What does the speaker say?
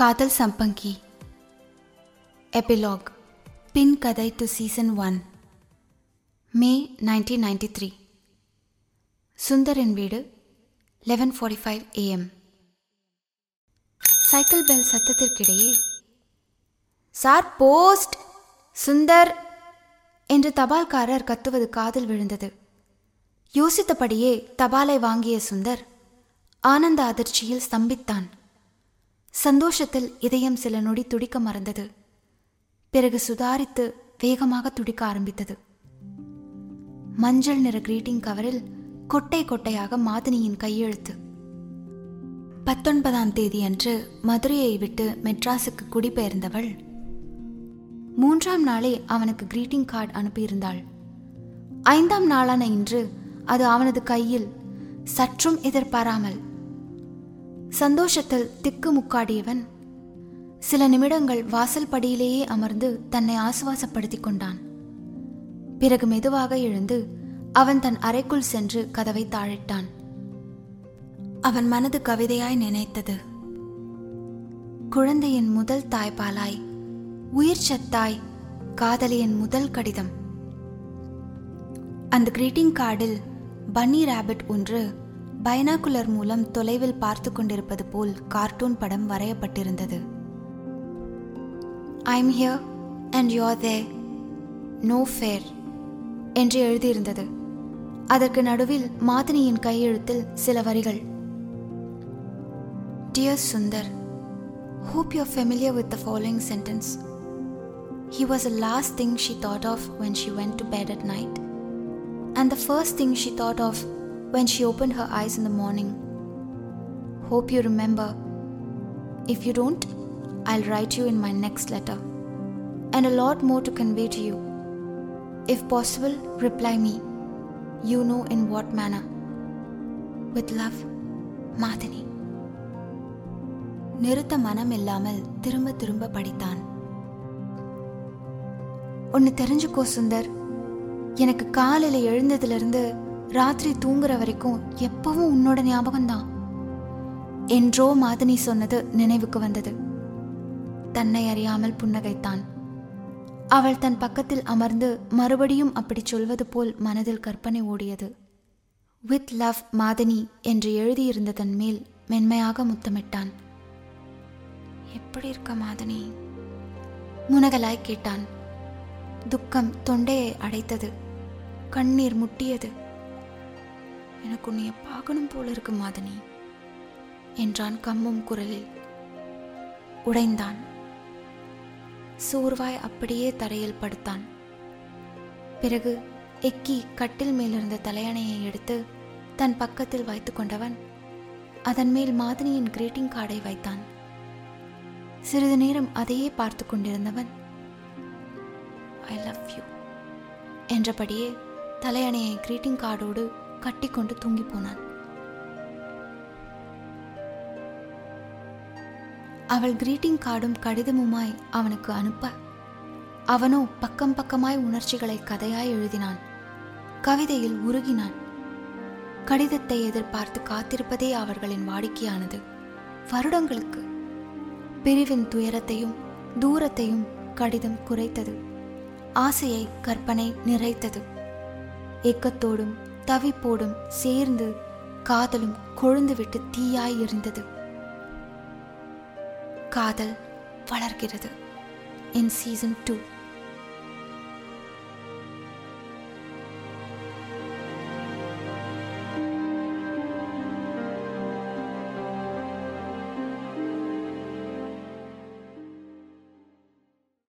காதல் சம்பங்கி. எபிலாக் பின் கதை to season one May nineteen ninety three சுந்தரின் வீடு eleven forty five AM cycle bell சத்தத்திற்கிடையே sir post! Sundar! என்று தபால்காரர் கத்துவது காதில் விழுந்தது. யோசித்தபடியே தபாலை வாங்கிய சுந்தர் ஆனந்த அதிர்ச்சியில் ஸ்தம்பித்தான். சந்தோஷத்தில் இதயம் சில நொடி துடிக்க மறந்தது. பிறகு சுதாரித்து வேகமாக துடிக்க ஆரம்பித்தது. மஞ்சள் நிற கிரீட்டிங் கவரில் கொட்டை கொட்டையாக மாதினியின் கையெழுத்து. பத்தொன்பதாம் தேதி அன்று மதுரையை விட்டு மெட்ராஸுக்கு குடிபெயர்ந்தவள். மூன்றாம் நாளே அவனுக்கு கிரீட்டிங் கார்டு அனுப்பியிருந்தாள். ஐந்தாம் நாளான இன்று அது அவனது கையில் சற்றும் எதிர்பாராமல் சந்தோஷத்தில் திக்கு முக்காடியவன் சில நிமிடங்கள் வாசல் படியிலேயே அமர்ந்து தன்னை ஆசுவாசப்படுத்திக் கொண்டான். பிறகு மெதுவாக எழுந்து அவன் தன் அறைக்குள் சென்று கதவை தாழிட்டான். அவன் மனது கவிதையாய் நினைத்தது. குழந்தையின் முதல் தாய்ப்பாலாய் உயிர் சத்தாய் காதலியின் முதல் கடிதம். அந்த கிரீட்டிங் கார்டில் பன்னி ரேபிட் ஒன்று பைனாகுலர் மூலம் தொலைவில் பார்த்து கொண்டிருப்பது போல் கார்ட்டூன் படம் வரையப்பட்டிருந்தது. I'm here and you're there no fair என்று எழுதியிருந்தது. அதற்கு நடுவில் மாதினியின் கையெழுத்தில் சில வரிகள். Dear Sundar hope you familiar with the following sentence he was a last thing she thought of when she went to bed at night and the first thing she thought of when she opened her eyes in the morning. Hope you remember. If you don't, I'll write you in my next letter, and a lot more to convey to you. If possible, reply me. You know in what manner. With love, Madhini. நிறுத்த மனம் இல்லாமல் திரும்ப திரும்ப படித்தான் ஒன்று தெரிஞ்சுக்கோ சுந்தர் எனக்கு காலையில் எழுந்ததுலேருந்து ராத்திரி தூங்குற வரைக்கும் எப்பவும் உன்னோட ஞாபகம்தான். என்றோ மாதனி சொன்னது நினைவுக்கு வந்தது. தன்னை அறியாமல் புன்னகைத்தான். அவள் தன் பக்கத்தில் அமர்ந்து மறுபடியும் அப்படி சொல்வது போல் மனதில் கற்பனை ஓடியது. வித் லவ் மாதனி என்று எழுதியிருந்த தன் மேல் மென்மையாக முத்தமிட்டான். எப்படி இருக்க மாதனி? முனகலாய் கேட்டான். துக்கம் தொண்டையை அடைத்தது. கண்ணீர் முட்டியது. எனக்கு உன்னைய பார்க்கணும் போல இருக்கு மாதனி என்றான் கம்மும் குரலில். உடைந்தான். சோர்வாய் அப்படியே தரையில் படுத்தான். பிறகு எக்கி கட்டில் மேலிருந்த தலையணையை எடுத்து தன் பக்கத்தில் வைத்து கொண்டவன் அதன் மேல் மாதினியின் கிரீட்டிங் கார்டை வைத்தான். சிறிது நேரம் அதையே பார்த்து கொண்டிருந்தவன் ஐ லவ் யூ என்றபடியே தலையணையை கிரீட்டிங் கார்டோடு கட்டிக்கொண்டு தூங்கி போனான். அவள் கிரீட்டிங் கார்டும் கடிதமுமாய் அவனுக்கு அனுப்ப அவனோ பக்கம் பக்கமாய் உணர்ச்சிகளை கதையாய் எழுதினான். கவிதையில் உருகினான். கடிதத்தை எதிர்பார்த்து காத்திருப்பதே அவர்களின் வாடிக்கையானது. வருடங்களுக்கு பிரிவின் துயரத்தையும் தூரத்தையும் கடிதம் குறைத்தது. ஆசையை கற்பனை நிறைத்தது. ஏக்கத்தோடும் தவிப்போடும் சேர்ந்து காதலும் கொழுந்துவிட்டு தீயாய் இருந்தது. காதல் வளர்கிறது. In season two